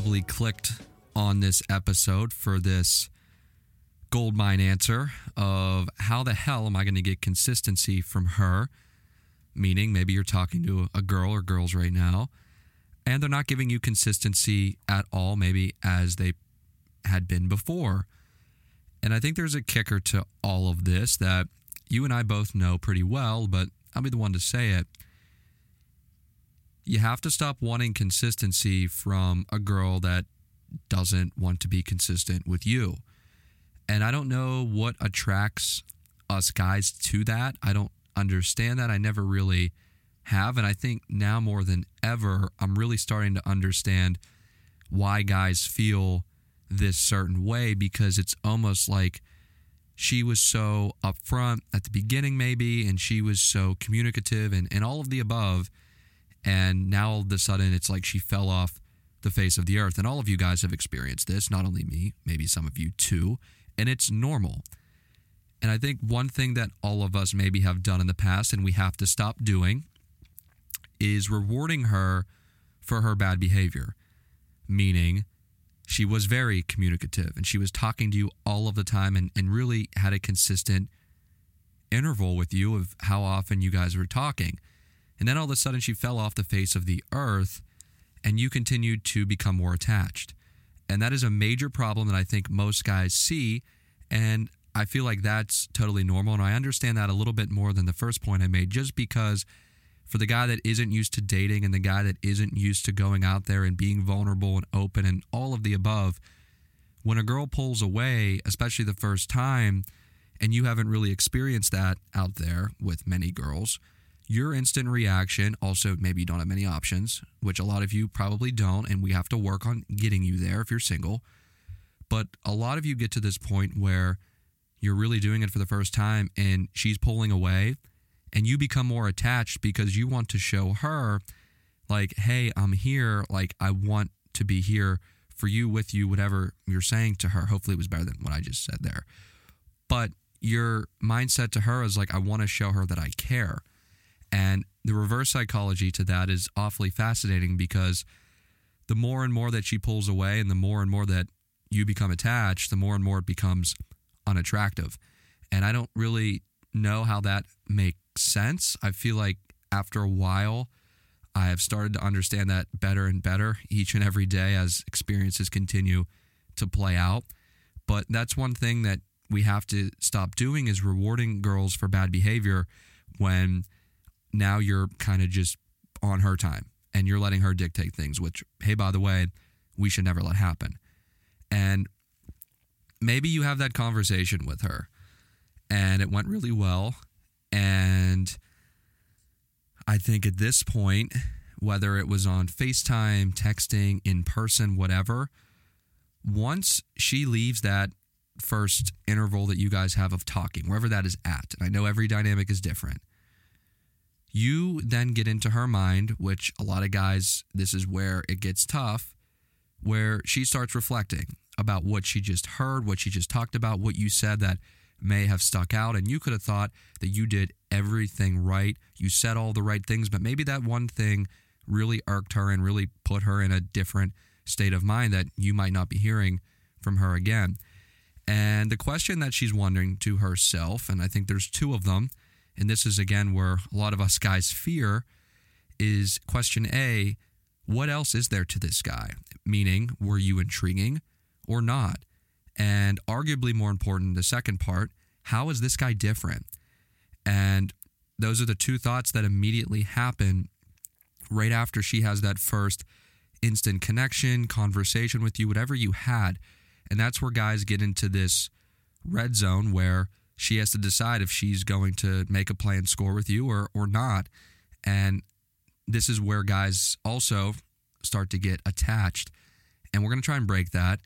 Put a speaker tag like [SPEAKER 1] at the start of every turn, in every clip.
[SPEAKER 1] probably clicked on this episode for this gold mine answer of how the hell am I going to get consistency from her? Meaning, maybe you're talking to a girl or girls right now, and they're not giving you consistency at all, maybe as they had been before. And I think there's a kicker to all of this that you and I both know pretty well, but I'll be the one to say it. You have to stop wanting consistency from a girl that doesn't want to be consistent with you. And I don't know what attracts us guys to that. I don't understand that. I never really have. And I think now more than ever, I'm really starting to understand why guys feel this certain way because it's almost like she was so upfront at the beginning, maybe, and she was so communicative and, and all of the above. And now all of a sudden, it's like she fell off the face of the earth. And all of you guys have experienced this, not only me, maybe some of you too. And it's normal. And I think one thing that all of us maybe have done in the past and we have to stop doing is rewarding her for her bad behavior. Meaning, she was very communicative and she was talking to you all of the time and, and really had a consistent interval with you of how often you guys were talking. And then all of a sudden she fell off the face of the earth and you continued to become more attached. And that is a major problem that I think most guys see. And I feel like that's totally normal. And I understand that a little bit more than the first point I made, just because for the guy that isn't used to dating and the guy that isn't used to going out there and being vulnerable and open and all of the above, when a girl pulls away, especially the first time, and you haven't really experienced that out there with many girls, your instant reaction, also maybe you don't have many options, which a lot of you probably don't, and we have to work on getting you there if you're single. But a lot of you get to this point where you're really doing it for the first time and she's pulling away and you become more attached because you want to show her like hey i'm here. Like i want to be here for you with you whatever you're saying to her. Hopefully it was better than what i just said there. But your mindset to her is like i want to show her that i care and the reverse psychology to that is awfully fascinating because the more and more that she pulls away and the more and more that you become attached the more and more it becomes unattractive and i don't really know how that makes sense. I feel like after a while, I have started to understand that better and better each and every day as experiences continue to play out. But that's one thing that we have to stop doing is rewarding girls for bad behavior when now you're kind of just on her time and you're letting her dictate things, which, hey, by the way, we should never let happen. And maybe you have that conversation with her and it went really well and I think at this point, whether it was on FaceTime, texting, in person, whatever, once she leaves that first interval that you guys have of talking, wherever that is at, and I know every dynamic is different, you then get into her mind, which a lot of guys, this is where it gets tough, where she starts reflecting about what she just heard, what she just talked about, what you said that may have stuck out and you could have thought that you did everything right. You said all the right things, but maybe that one thing really irked her and really put her in a different state of mind that you might not be hearing from her again. And the question that she's wondering to herself, and I think there's two of them, and this is again where a lot of us guys fear, is question A what else is there to this guy? Meaning, were you intriguing or not? And arguably more important, the second part, how is this guy different? And those are the two thoughts that immediately happen right after she has that first instant connection, conversation with you, whatever you had. And that's where guys get into this red zone where she has to decide if she's going to make a play and score with you or, or not. And this is where guys also start to get attached. And we're going to try and break that.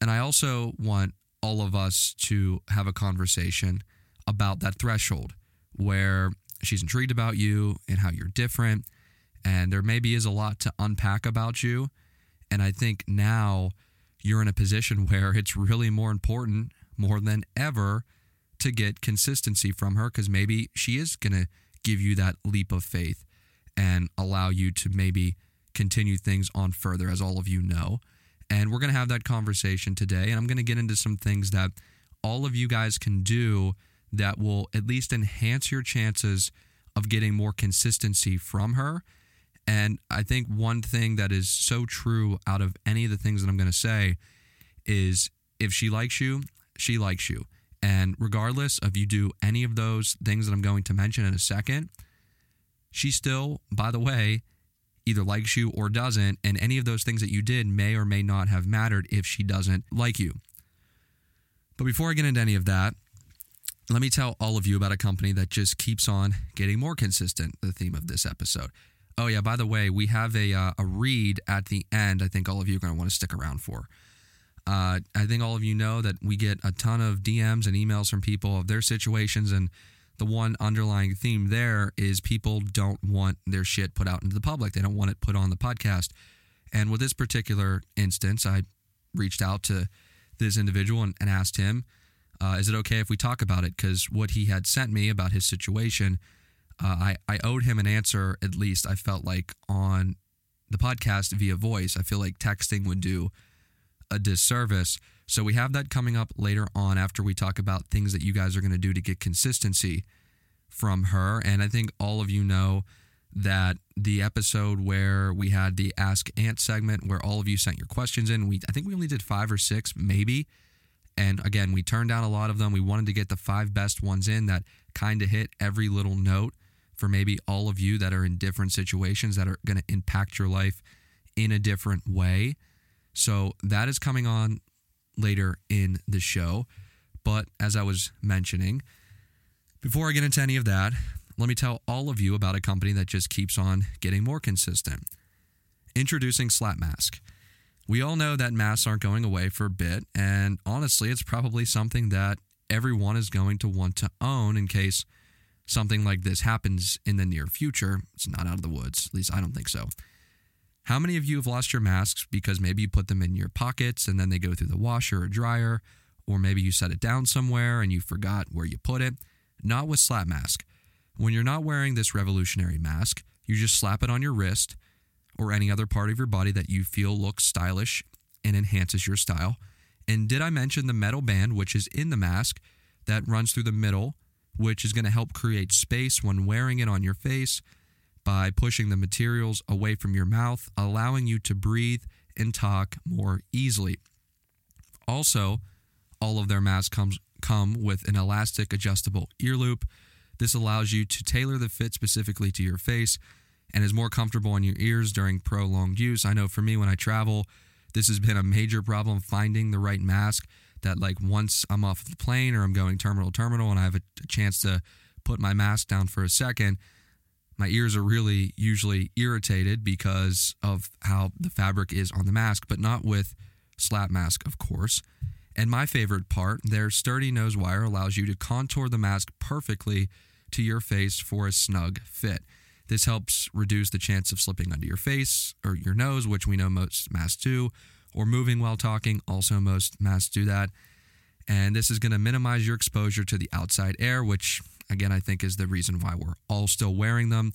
[SPEAKER 1] And I also want all of us to have a conversation about that threshold where she's intrigued about you and how you're different. And there maybe is a lot to unpack about you. And I think now you're in a position where it's really more important, more than ever, to get consistency from her because maybe she is going to give you that leap of faith and allow you to maybe continue things on further, as all of you know. And we're going to have that conversation today. And I'm going to get into some things that all of you guys can do that will at least enhance your chances of getting more consistency from her. And I think one thing that is so true out of any of the things that I'm going to say is if she likes you, she likes you. And regardless of you do any of those things that I'm going to mention in a second, she still, by the way, either likes you or doesn't. And any of those things that you did may or may not have mattered if she doesn't like you. But before I get into any of that, let me tell all of you about a company that just keeps on getting more consistent, the theme of this episode. Oh, yeah, by the way, we have a, uh, a read at the end, I think all of you are going to want to stick around for. Uh, I think all of you know that we get a ton of DMs and emails from people of their situations, and the one underlying theme there is people don't want their shit put out into the public. They don't want it put on the podcast. And with this particular instance, I reached out to this individual and, and asked him, uh, is it okay if we talk about it? Because what he had sent me about his situation, uh, I, I owed him an answer, at least I felt like, on the podcast via voice. I feel like texting would do a disservice. So we have that coming up later on after we talk about things that you guys are going to do to get consistency from her. And I think all of you know that the episode where we had the Ask Ant segment where all of you sent your questions in, we I think we only did 5 or 6 maybe. And again, we turned down a lot of them. We wanted to get the five best ones in that kind of hit every little note for maybe all of you that are in different situations that are going to impact your life in a different way. So that is coming on later in the show. But as I was mentioning, before I get into any of that, let me tell all of you about a company that just keeps on getting more consistent. Introducing Slap Mask. We all know that masks aren't going away for a bit, and honestly, it's probably something that everyone is going to want to own in case something like this happens in the near future. It's not out of the woods, at least I don't think so. How many of you have lost your masks because maybe you put them in your pockets and then they go through the washer or dryer, or maybe you set it down somewhere and you forgot where you put it? Not with Slap Mask. When you're not wearing this revolutionary mask, you just slap it on your wrist or any other part of your body that you feel looks stylish and enhances your style. And did I mention the metal band, which is in the mask, that runs through the middle, which is going to help create space when wearing it on your face? By pushing the materials away from your mouth, allowing you to breathe and talk more easily. Also, all of their masks comes, come with an elastic adjustable ear loop. This allows you to tailor the fit specifically to your face and is more comfortable in your ears during prolonged use. I know for me, when I travel, this has been a major problem finding the right mask that, like, once I'm off the plane or I'm going terminal terminal and I have a chance to put my mask down for a second, my ears are really usually irritated because of how the fabric is on the mask, but not with slap mask, of course. And my favorite part, their sturdy nose wire allows you to contour the mask perfectly to your face for a snug fit. This helps reduce the chance of slipping under your face or your nose, which we know most masks do, or moving while talking. Also, most masks do that. And this is going to minimize your exposure to the outside air, which again, I think is the reason why we're all still wearing them.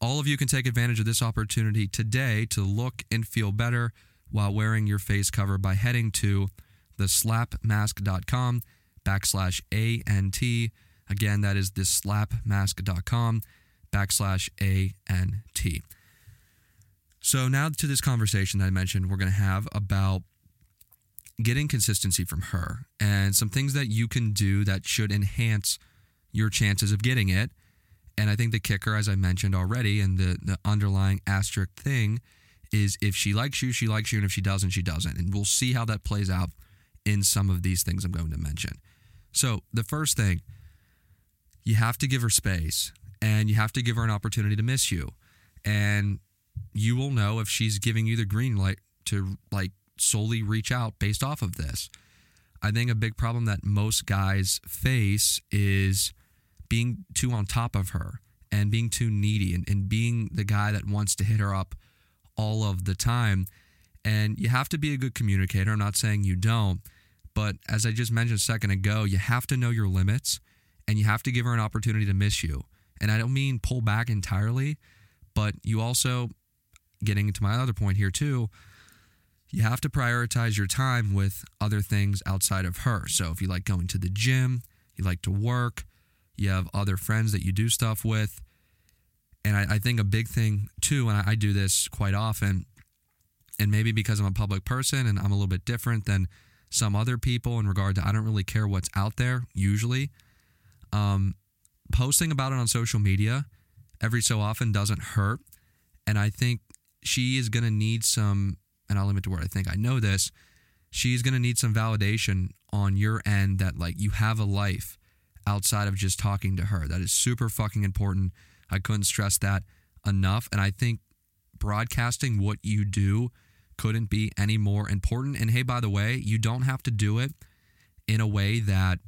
[SPEAKER 1] All of you can take advantage of this opportunity today to look and feel better while wearing your face cover by heading to the slapmask.com backslash ANT. Again, that is the slapmask.com backslash ANT. So now to this conversation that I mentioned we're going to have about getting consistency from her and some things that you can do that should enhance your chances of getting it. And I think the kicker, as I mentioned already, and the, the underlying asterisk thing is if she likes you, she likes you, and if she doesn't, she doesn't. And we'll see how that plays out in some of these things I'm going to mention. So, the first thing, you have to give her space and you have to give her an opportunity to miss you. And you will know if she's giving you the green light to like solely reach out based off of this. I think a big problem that most guys face is being too on top of her and being too needy and, and being the guy that wants to hit her up all of the time. And you have to be a good communicator. I'm not saying you don't, but as I just mentioned a second ago, you have to know your limits and you have to give her an opportunity to miss you. And I don't mean pull back entirely, but you also getting into my other point here too, you have to prioritize your time with other things outside of her. So if you like going to the gym, you like to work, you have other friends that you do stuff with. And I, I think a big thing too, and I, I do this quite often, and maybe because I'm a public person and I'm a little bit different than some other people in regard to I don't really care what's out there usually. Um, posting about it on social media every so often doesn't hurt. And I think she is going to need some and I'll limit to where I think I know this, she's going to need some validation on your end that like you have a life outside of just talking to her. That is super fucking important. I couldn't stress that enough. And I think broadcasting what you do couldn't be any more important. And hey, by the way, you don't have to do it in a way that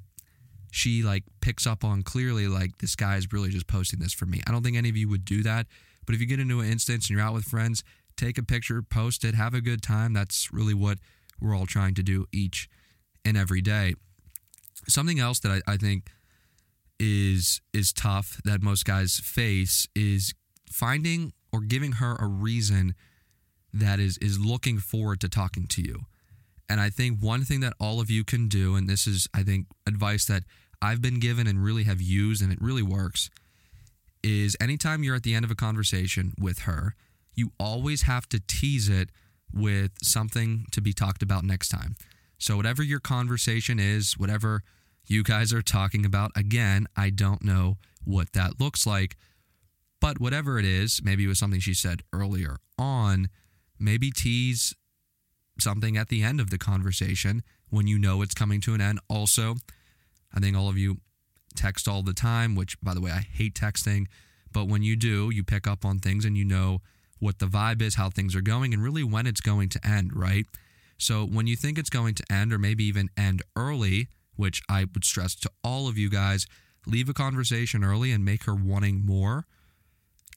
[SPEAKER 1] she like picks up on clearly like this guy is really just posting this for me. I don't think any of you would do that. But if you get into an instance and you're out with friends, take a picture, post it, have a good time. That's really what we're all trying to do each and every day. Something else that I, I think is is tough that most guys face is finding or giving her a reason that is is looking forward to talking to you. And I think one thing that all of you can do, and this is I think advice that I've been given and really have used and it really works, is anytime you're at the end of a conversation with her, you always have to tease it with something to be talked about next time. So, whatever your conversation is, whatever you guys are talking about, again, I don't know what that looks like. But whatever it is, maybe it was something she said earlier on, maybe tease something at the end of the conversation when you know it's coming to an end. Also, I think all of you text all the time, which, by the way, I hate texting. But when you do, you pick up on things and you know what the vibe is, how things are going, and really when it's going to end, right? So when you think it's going to end, or maybe even end early, which I would stress to all of you guys, leave a conversation early and make her wanting more.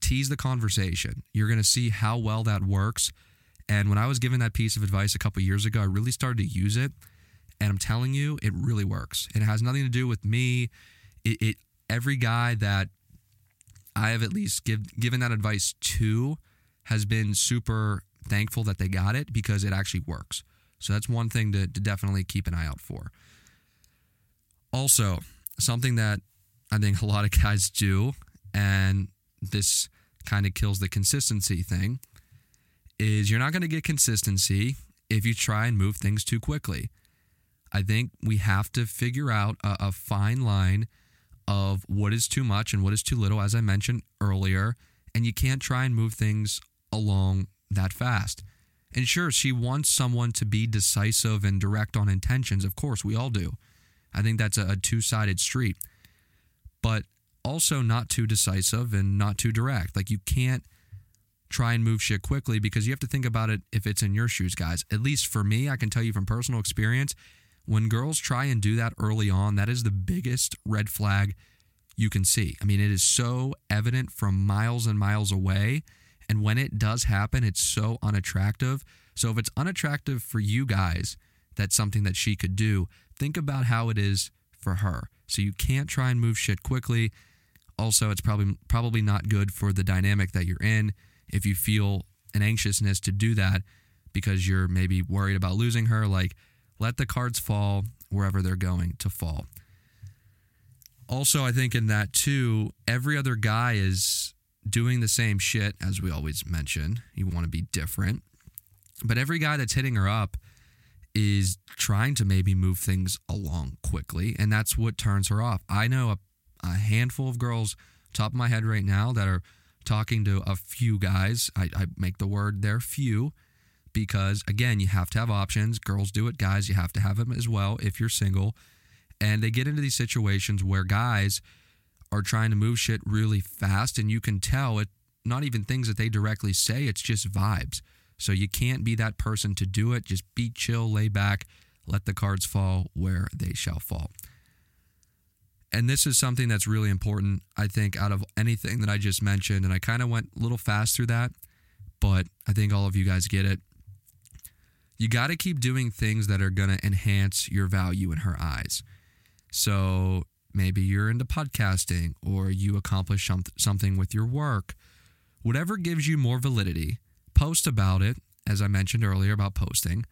[SPEAKER 1] Tease the conversation. You're going to see how well that works. And when I was given that piece of advice a couple years ago, I really started to use it. And I'm telling you, it really works. And it has nothing to do with me. It, it every guy that I have at least give, given that advice to has been super thankful that they got it because it actually works. So that's one thing to, to definitely keep an eye out for. Also, something that I think a lot of guys do, and this kind of kills the consistency thing, is you're not going to get consistency if you try and move things too quickly. I think we have to figure out a, a fine line of what is too much and what is too little, as I mentioned earlier. And you can't try and move things along that fast. And sure, she wants someone to be decisive and direct on intentions. Of course, we all do. I think that's a, a two sided street. But also not too decisive and not too direct. Like you can't try and move shit quickly because you have to think about it if it's in your shoes, guys. At least for me, I can tell you from personal experience, when girls try and do that early on, that is the biggest red flag you can see. I mean, it is so evident from miles and miles away and when it does happen, it's so unattractive. So if it's unattractive for you guys, that's something that she could do. Think about how it is for her. So you can't try and move shit quickly. Also, it's probably probably not good for the dynamic that you're in if you feel an anxiousness to do that because you're maybe worried about losing her. Like, let the cards fall wherever they're going to fall. Also, I think in that too, every other guy is doing the same shit, as we always mention. You want to be different. But every guy that's hitting her up is trying to maybe move things along quickly, and that's what turns her off. I know a, a handful of girls, top of my head right now, that are talking to a few guys. I, I make the word there few because, again, you have to have options. Girls do it, guys, you have to have them as well if you're single. And they get into these situations where guys are trying to move shit really fast and you can tell it not even things that they directly say it's just vibes so you can't be that person to do it. Just be chill lay back let the cards fall where they shall fall. And this is something that's really important i think out of anything that i just mentioned. And i kind of went a little fast through that but i think all of you guys get it. You got to keep doing things that are going to enhance your value in her eyes. So Maybe you're into podcasting or you accomplish something with your work. Whatever gives you more validity, post about it, as I mentioned earlier about posting.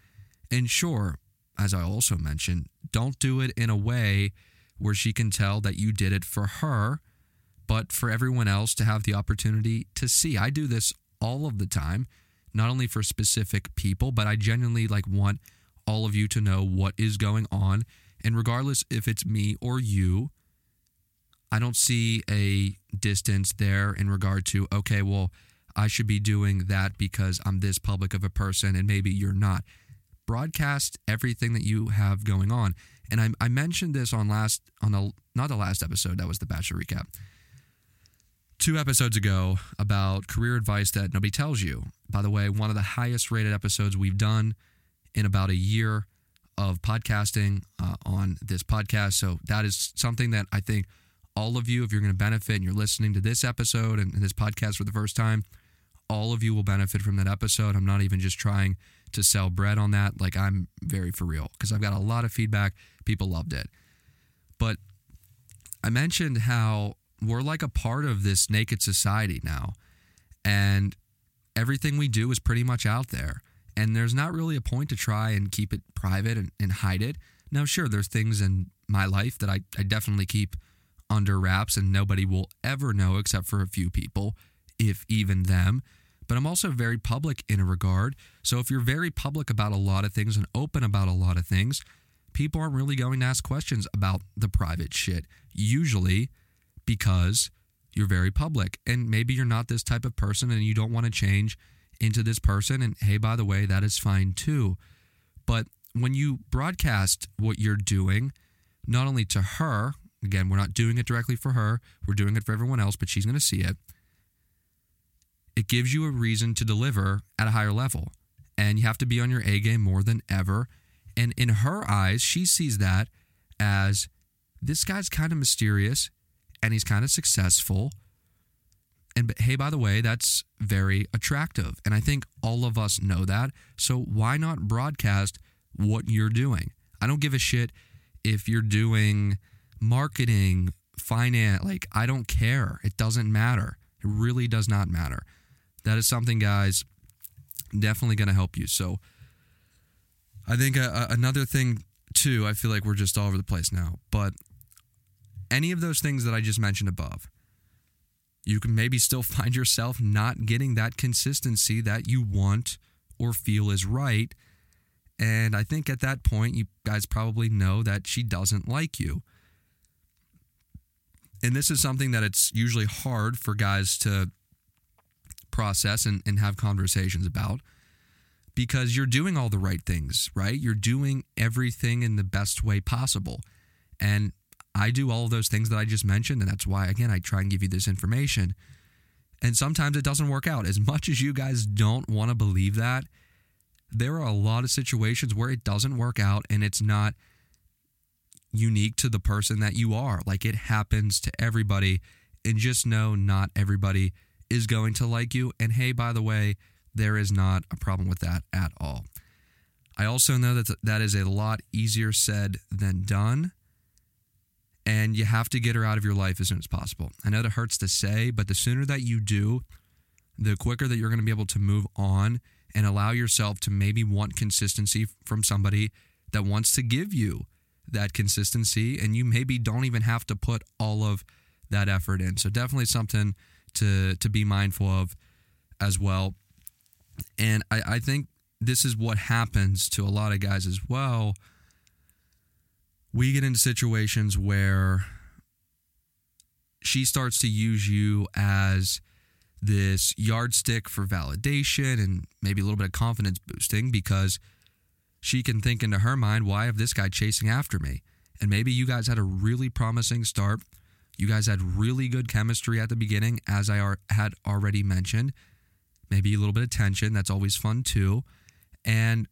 [SPEAKER 1] And sure, as I also mentioned, don't do it in a way where she can tell that you did it for her, but for everyone else to have the opportunity to see. I do this all of the time, not only for specific people, but I genuinely like want all of you to know what is going on. And regardless if it's me or you, I don't see a distance there in regard to, okay, well, I should be doing that because I'm this public of a person and maybe you're not. Broadcast everything that you have going on. And I, I mentioned this on last, on the, not the last episode, that was the Bachelor recap. Two episodes ago about career advice that nobody tells you. By the way, one of the highest rated episodes we've done in about a year of podcasting uh, on this podcast. So that is something that I think all of you, if you're going to benefit and you're listening to this episode and, and this podcast for the first time, all of you will benefit from that episode. I'm not even just trying to sell bread on that. Like I'm very for real because I've got a lot of feedback. People loved it. But I mentioned how we're like a part of this naked society now. And everything we do is pretty much out there. And there's not really a point to try and keep it private and, and hide it. Now, sure, there's things in my life that I, I definitely keep under wraps and nobody will ever know except for a few people, if even them. But I'm also very public in a regard. So if you're very public about a lot of things and open about a lot of things, people aren't really going to ask questions about the private shit, usually because you're very public. And maybe you're not this type of person and you don't want to change into this person. And hey, by the way, that is fine too. But when you broadcast what you're doing, not only to her, Again, we're not doing it directly for her, we're doing it for everyone else, but she's going to see it. It gives you a reason to deliver at a higher level. And you have to be on your A game more than ever. And in her eyes, she sees that as this guy's kind of mysterious and he's kind of successful. And hey, by the way, that's very attractive. And I think all of us know that. So why not broadcast what you're doing? I don't give a shit if you're doing marketing, finance, like I don't care. It doesn't matter. It really does not matter. That is something, guys, definitely going to help you. So I think uh, uh, another thing, too, I feel like we're just all over the place now, but any of those things that I just mentioned above, you can maybe still find yourself not getting that consistency that you want or feel is right. And I think at that point, you guys probably know that she doesn't like you. And this is something that it's usually hard for guys to process and, and have conversations about because you're doing all the right things, right? You're doing everything in the best way possible. And I do all those things that I just mentioned. And that's why, again, I try and give you this information. And sometimes it doesn't work out. As much as you guys don't want to believe that, there are a lot of situations where it doesn't work out and it's not unique to the person that you are. Like it happens to everybody. And just know not everybody is going to like you. And hey, by the way, there is not a problem with that at all. I also know that that is a lot easier said than done. And you have to get her out of your life as soon as possible. I know that hurts to say, but the sooner that you do, the quicker that you're going to be able to move on and allow yourself to maybe want consistency from somebody that wants to give you that consistency and you maybe don't even have to put all of that effort in. So definitely something to to be mindful of as well. And I, I think this is what happens to a lot of guys as well. We get into situations where she starts to use you as this yardstick for validation and maybe a little bit of confidence boosting because she can think into her mind, why have this guy chasing after me? And maybe you guys had a really promising start. You guys had really good chemistry at the beginning, as I had already mentioned. Maybe a little bit of tension. That's always fun too. And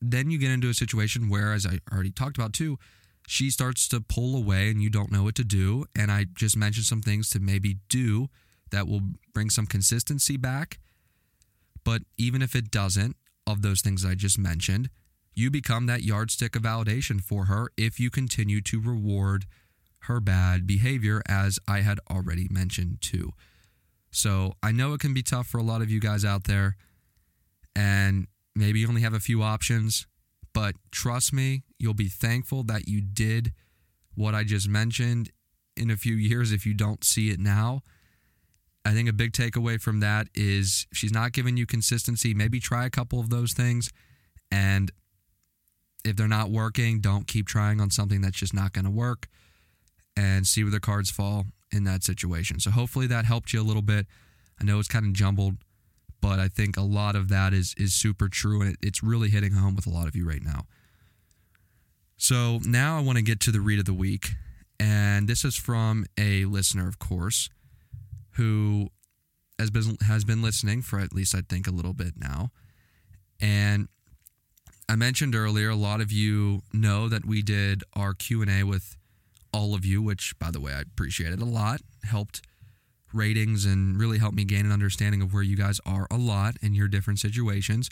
[SPEAKER 1] then you get into a situation where, as I already talked about too, she starts to pull away and you don't know what to do. And I just mentioned some things to maybe do that will bring some consistency back. But even if it doesn't, of those things I just mentioned, you become that yardstick of validation for her if you continue to reward her bad behavior, as I had already mentioned too. So I know it can be tough for a lot of you guys out there, and maybe you only have a few options, but trust me, you'll be thankful that you did what I just mentioned in a few years if you don't see it now. I think a big takeaway from that is she's not giving you consistency. Maybe try a couple of those things. And if they're not working, don't keep trying on something that's just not going to work and see where the cards fall in that situation. So hopefully that helped you a little bit. I know it's kind of jumbled, but I think a lot of that is is super true and it, it's really hitting home with a lot of you right now. So now I want to get to the read of the week. And this is from a listener, of course, who has been has been listening for at least I think a little bit now. And I mentioned earlier a lot of you know that we did our Q&A with all of you, which by the way I appreciate it a lot. Helped ratings and really helped me gain an understanding of where you guys are a lot in your different situations.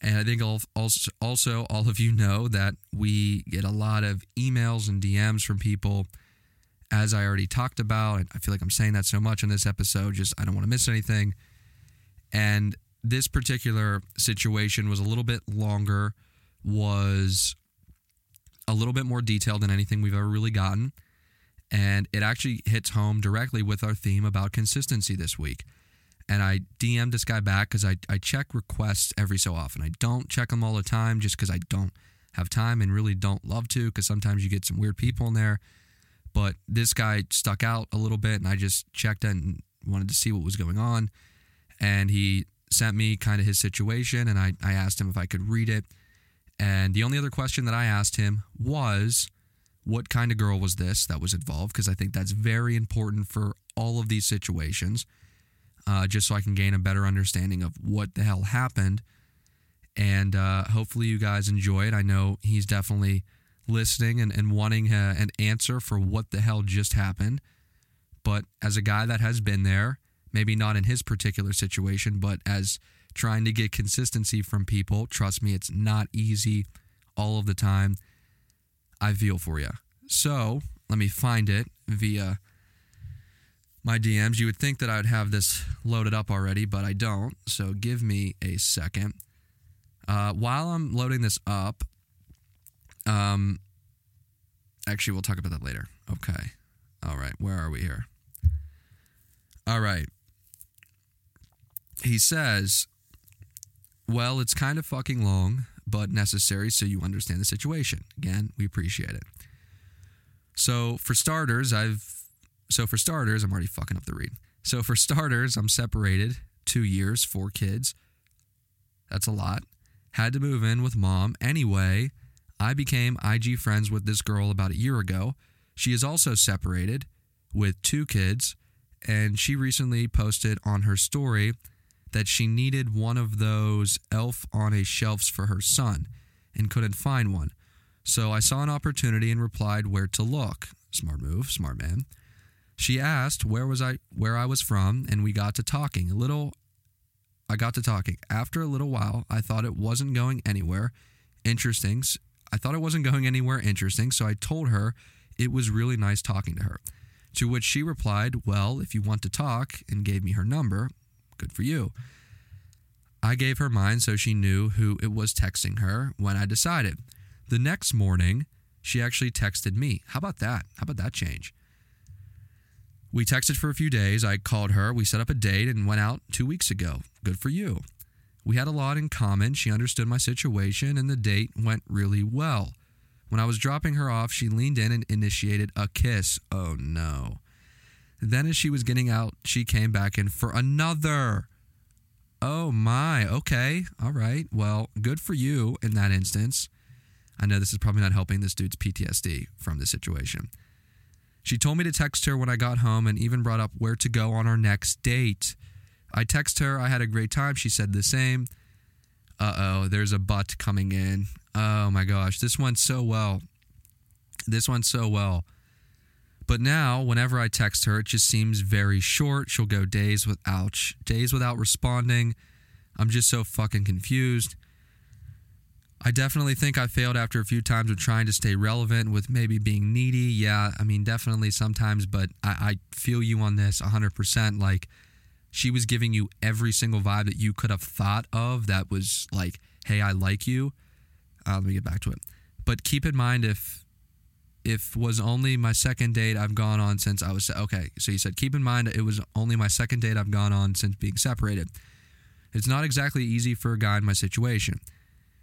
[SPEAKER 1] And I think also, all of you know that we get a lot of emails and DMs from people, as I already talked about. I feel like I'm saying that so much in this episode, just I don't want to miss anything. And this particular situation was a little bit longer, was a little bit more detailed than anything we've ever really gotten. And it actually hits home directly with our theme about consistency this week and I DM'd this guy back because I, I check requests every so often. I don't check them all the time just because I don't have time and really don't love to because sometimes you get some weird people in there. But this guy stuck out a little bit and I just checked and wanted to see what was going on. And he sent me kind of his situation and I, I asked him if I could read it. And the only other question that I asked him was, what kind of girl was this that was involved? Because I think that's very important for all of these situations uh, just so I can gain a better understanding of what the hell happened. And uh, hopefully, you guys enjoy it. I know he's definitely listening and, and wanting uh, an answer for what the hell just happened. But as a guy that has been there, maybe not in his particular situation, but as trying to get consistency from people, trust me, it's not easy all of the time. I feel for you. So let me find it via my DMs. You would think that I would have this loaded up already, but I don't. So give me a second. Uh, while I'm loading this up, um, actually, we'll talk about that later. Okay. All right. Where are we here? All right. He says, well, it's kind of fucking long, but necessary so you understand the situation. Again, we appreciate it. So, for starters, I've so for starters, I'm already fucking up the read. So for starters, I'm separated two years, four kids. That's a lot. Had to move in with mom. Anyway, I became IG friends with this girl about a year ago. She is also separated with two kids, and she recently posted on her story that she needed one of those elf on a shelves for her son and couldn't find one. So I saw an opportunity and replied where to look. Smart move, smart man. She asked where was I where I was from and we got to talking. A little I got to talking. After a little while, I thought it wasn't going anywhere interesting. I thought it wasn't going anywhere interesting, so I told her it was really nice talking to her. To which she replied, "Well, if you want to talk," and gave me her number. Good for you. I gave her mine so she knew who it was texting her when I decided. The next morning, she actually texted me. How about that? How about that change? We texted for a few days. I called her. We set up a date and went out two weeks ago. Good for you. We had a lot in common. She understood my situation, and the date went really well. When I was dropping her off, she leaned in and initiated a kiss. Oh no. Then, as she was getting out, she came back in for another. Oh my. Okay. All right. Well, good for you in that instance. I know this is probably not helping this dude's PTSD from this situation. She told me to text her when I got home and even brought up where to go on our next date. I text her, I had a great time. She said the same. Uh oh, there's a butt coming in. Oh my gosh, this went so well. This went so well. But now, whenever I text her, it just seems very short. She'll go days without days without responding. I'm just so fucking confused. I definitely think I failed after a few times with trying to stay relevant, with maybe being needy. Yeah, I mean, definitely sometimes, but I, I feel you on this 100%. Like, she was giving you every single vibe that you could have thought of that was like, hey, I like you. Uh, let me get back to it. But keep in mind if if was only my second date I've gone on since I was okay. So you said keep in mind it was only my second date I've gone on since being separated. It's not exactly easy for a guy in my situation.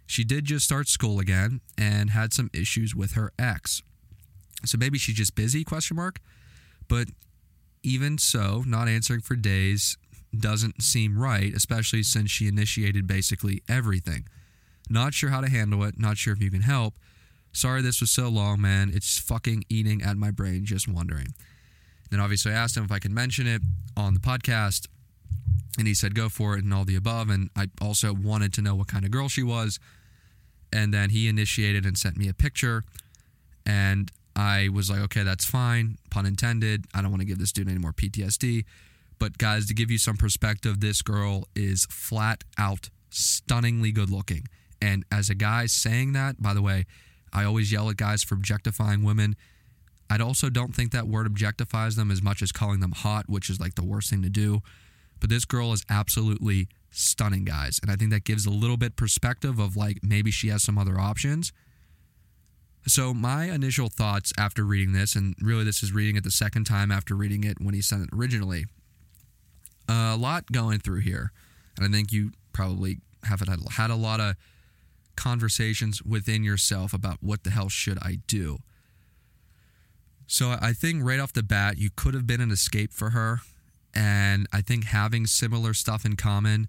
[SPEAKER 1] She did just start school again and had some issues with her ex. So maybe she's just busy question mark. But even so, not answering for days doesn't seem right, especially since she initiated basically everything. Not sure how to handle it, not sure if you can help. Sorry this was so long, man. It's fucking eating at my brain just wondering. Then obviously I asked him if I could mention it on the podcast, and he said go for it and all the above. And I also wanted to know what kind of girl she was. And then he initiated and sent me a picture, and I was like, okay, that's fine, pun intended. I don't want to give this dude any more PTSD. But guys, to give you some perspective, this girl is flat out stunningly good looking. And as a guy saying that, by the way, I always yell at guys for objectifying women. I'd also don't think that word objectifies them as much as calling them hot, which is like the worst thing to do. But this girl is absolutely stunning, guys. And I think that gives a little bit perspective of like maybe she has some other options. So, my initial thoughts after reading this, and really this is reading it the second time after reading it when he sent it originally, a lot going through here. And I think you probably have had had a lot of conversations within yourself about what the hell should I do. So I think right off the bat, you could have been an escape for her. And I think having similar stuff in common,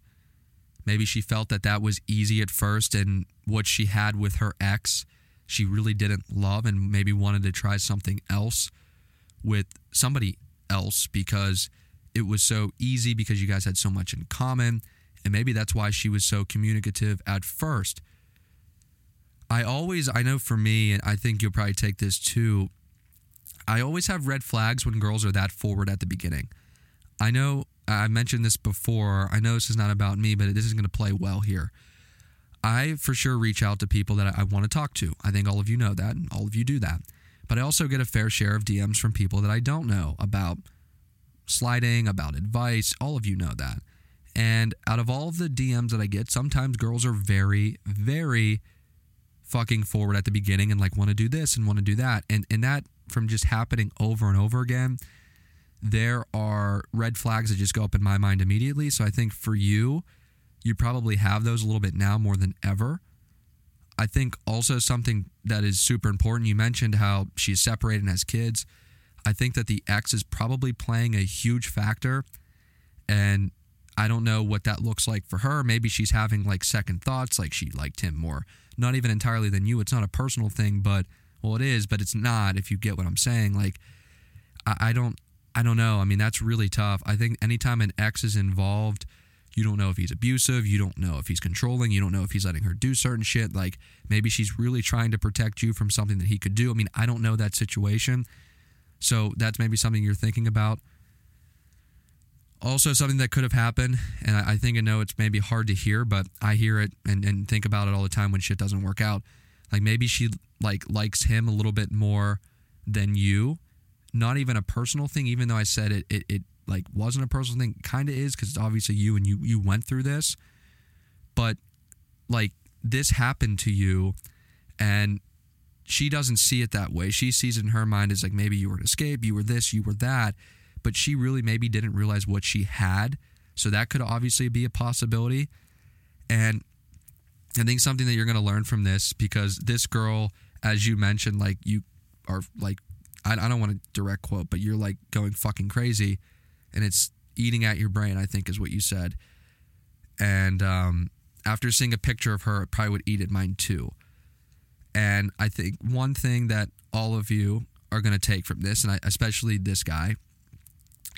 [SPEAKER 1] maybe she felt that that was easy at first. And what she had with her ex, she really didn't love and maybe wanted to try something else with somebody else because it was so easy because you guys had so much in common. And maybe that's why she was so communicative at first. I always, I know for me, and I think you'll probably take this too, I always have red flags when girls are that forward at the beginning. I know I mentioned this before. I know this is not about me, but this is going to play well here. I for sure reach out to people that I, want to talk to. I think all of you know that, and all of you do that. But I also get a fair share of DMs from people that I don't know about sliding, about advice. All of you know that. And out of all of the DMs that I get, sometimes girls are very, very fucking forward at the beginning and like want to do this and want to do that. And and that from just happening over and over again, there are red flags that just go up in my mind immediately. So I think for you, you probably have those a little bit now more than ever. I think also something that is super important. You mentioned how she's separated and has kids. I think that the ex is probably playing a huge factor. And I don't know what that looks like for her. Maybe she's having like second thoughts, like she liked him more not even entirely than you. It's not a personal thing, but well, it is, but it's not. If you get what I'm saying, like I, I don't, I don't know. I mean, that's really tough. I think anytime an ex is involved, you don't know if he's abusive. You don't know if he's controlling. You don't know if he's letting her do certain shit. Like maybe she's really trying to protect you from something that he could do. I mean, I don't know that situation. So that's maybe something you're thinking about. Also, something that could have happened, and I, I think I know it's maybe hard to hear, but I hear it and, and think about it all the time when shit doesn't work out. Like maybe she like likes him a little bit more than you. Not even a personal thing, even though I said it, it, it like wasn't a personal thing. Kind of is because it's obviously you and you you went through this, but like this happened to you, and she doesn't see it that way. She sees it in her mind as like maybe you were an escape, you were this, you were that, but she really maybe didn't realize what she had. So that could obviously be a possibility. And I think something that you're going to learn from this because this girl, as you mentioned, like you are like, I, I don't want to direct quote, but you're like going fucking crazy and it's eating at your brain, I think is what you said. And um, after seeing a picture of her, it probably would eat at mine too. And I think one thing that all of you are going to take from this, and I, especially this guy,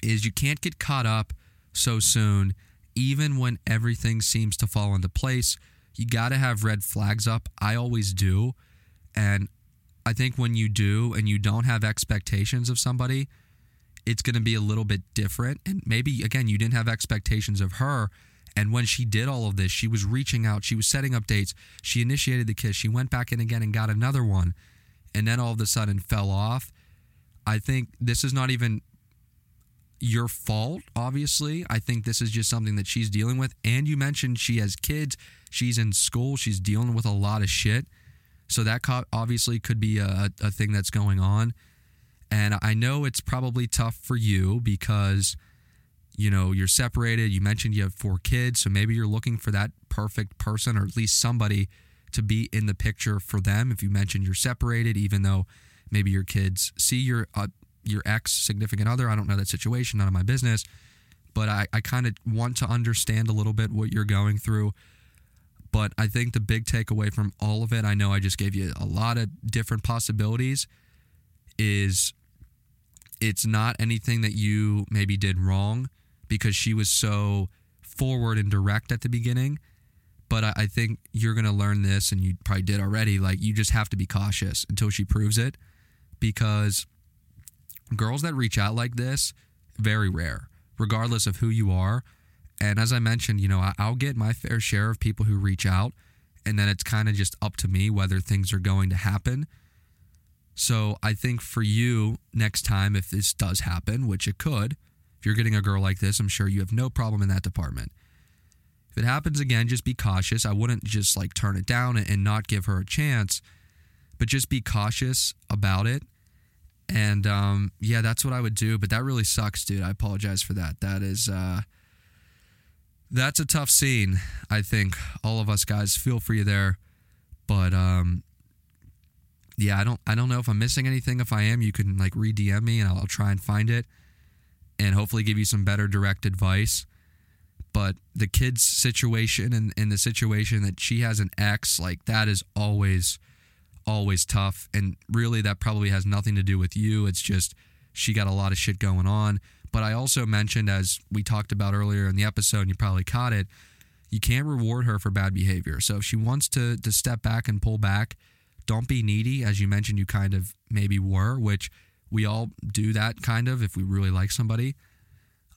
[SPEAKER 1] is you can't get caught up so soon, even when everything seems to fall into place. You got to have red flags up. I always do. And I think when you do and you don't have expectations of somebody, it's going to be a little bit different. And maybe, again, you didn't have expectations of her. And when she did all of this, she was reaching out, she was setting up dates, she initiated the kiss, she went back in again and got another one, and then all of a sudden fell off. I think this is not even your fault, obviously. I think this is just something that she's dealing with. And you mentioned she has kids, she's in school, she's dealing with a lot of shit. So that obviously could be a, a thing that's going on. And I know it's probably tough for you because, you know, you're separated. You mentioned you have four kids. So maybe you're looking for that perfect person or at least somebody to be in the picture for them. If you mentioned you're separated, even though maybe your kids see your uh, your ex significant other. I don't know that situation, none of my business. But I, I kind of want to understand a little bit what you're going through. But I think the big takeaway from all of it, I know I just gave you a lot of different possibilities, is it's not anything that you maybe did wrong because she was so forward and direct at the beginning. But I, I think you're going to learn this, and you probably did already. Like, you just have to be cautious until she proves it because girls that reach out like this, very rare, regardless of who you are. And as I mentioned, you know, I'll get my fair share of people who reach out, and then it's kind of just up to me whether things are going to happen. So I think for you, next time, if this does happen, which it could, if you're getting a girl like this, I'm sure you have no problem in that department. If it happens again, just be cautious. I wouldn't just like turn it down and not give her a chance, but just be cautious about it and um, yeah, that's what I would do. But that really sucks, dude. I apologize for that. That is uh, that's a tough scene. I think all of us guys feel for you there, but um, yeah, I don't I don't know if I'm missing anything. If I am, you can like re DM me and I'll, I'll try and find it, and hopefully give you some better direct advice. But the kid's situation and, and the situation that she has an ex, like that is always always tough. And really, that probably has nothing to do with you. It's just she got a lot of shit going on. But I also mentioned, as we talked about earlier in the episode, and you probably caught it, you can't reward her for bad behavior. So if she wants to to step back and pull back, don't be needy, as you mentioned, you kind of maybe were, which we all do that kind of if we really like somebody.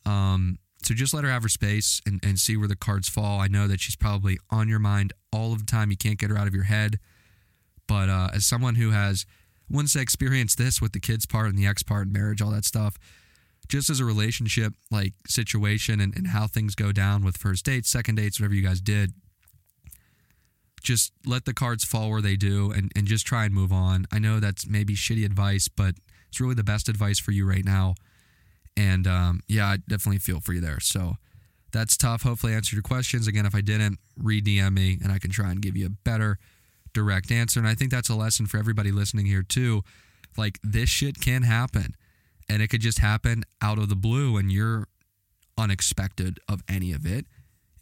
[SPEAKER 1] Um, so just let her have her space and, and see where the cards fall. I know that she's probably on your mind all of the time. You can't get her out of your head. But uh, as someone who has, once experienced this with the kids part and the ex part, and marriage, all that stuff, just as a relationship like situation and, and how things go down with first dates, second dates, whatever you guys did, just let the cards fall where they do and, and just try and move on. I know that's maybe shitty advice, but it's really the best advice for you right now. And um, yeah, I definitely feel for you there. So that's tough. Hopefully, I answered your questions. Again, if I didn't, re DM me and I can try and give you a better direct answer. And I think that's a lesson for everybody listening here, too. Like, this shit can happen. And it could just happen out of the blue, and you're unexpected of any of it.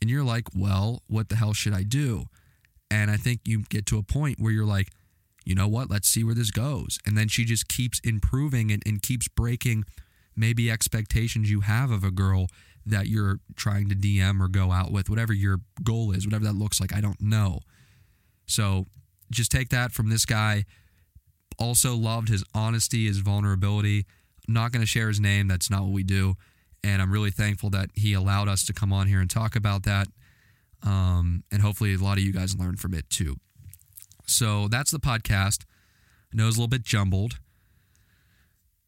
[SPEAKER 1] And you're like, well, what the hell should I do? And I think you get to a point where you're like, you know what? Let's see where this goes. And then she just keeps improving and, and keeps breaking maybe expectations you have of a girl that you're trying to DM or go out with, whatever your goal is, whatever that looks like. I don't know. So just take that from this guy. Also loved his honesty, his vulnerability. I'm not going to share his name. That's not what we do. And I'm really thankful that he allowed us to come on here and talk about that. Um, and hopefully, a lot of you guys learn from it too. So that's the podcast. I know it's a little bit jumbled.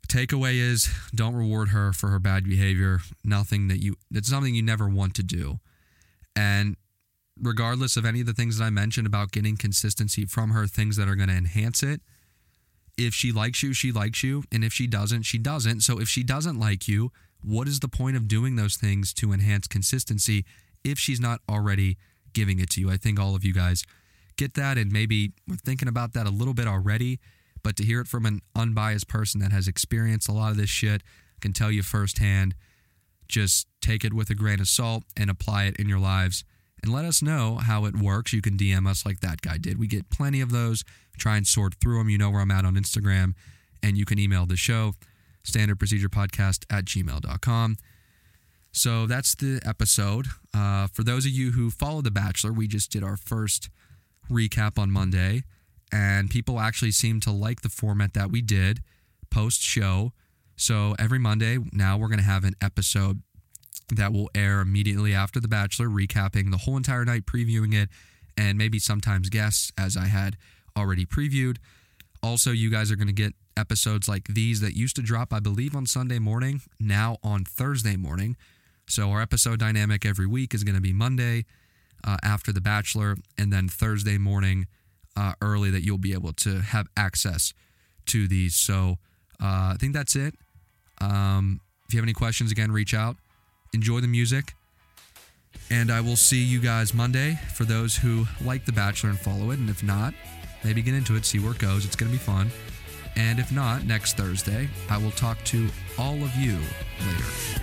[SPEAKER 1] Takeaway is don't reward her for her bad behavior. Nothing that you, it's something you never want to do. And regardless of any of the things that I mentioned about getting consistency from her, things that are going to enhance it. If she likes you, she likes you. And if she doesn't, she doesn't. So if she doesn't like you, what is the point of doing those things to enhance consistency if she's not already giving it to you? I think all of you guys get that and maybe we're thinking about that a little bit already. But to hear it from an unbiased person that has experienced a lot of this shit, can tell you firsthand, just take it with a grain of salt and apply it in your lives and let us know how it works. You can DM us like that guy did. We get plenty of those. Try and sort through them. You know where I'm at on Instagram. And you can email the show, standard procedure podcast at gmail.com. So that's the episode. Uh, for those of you who follow The Bachelor, we just did our first recap on Monday, and people actually seem to like the format that we did post show. So every Monday now we're going to have an episode
[SPEAKER 2] that will air immediately after The Bachelor, recapping the whole entire night, previewing it, and maybe sometimes guests, as I had already previewed. Also, you guys are going to get episodes like these that used to drop, I believe, on Sunday morning, now on Thursday morning. So, our episode dynamic every week is going to be Monday uh, after The Bachelor, and then Thursday morning uh, early that you'll be able to have access to these. So, uh, I think that's it. Um, if you have any questions, again, reach out. Enjoy the music. And I will see you guys Monday for those who like The Bachelor and follow it. And if not, maybe get into it, see where it goes. It's going to be fun. And if not, next Thursday, I will talk to all of you later.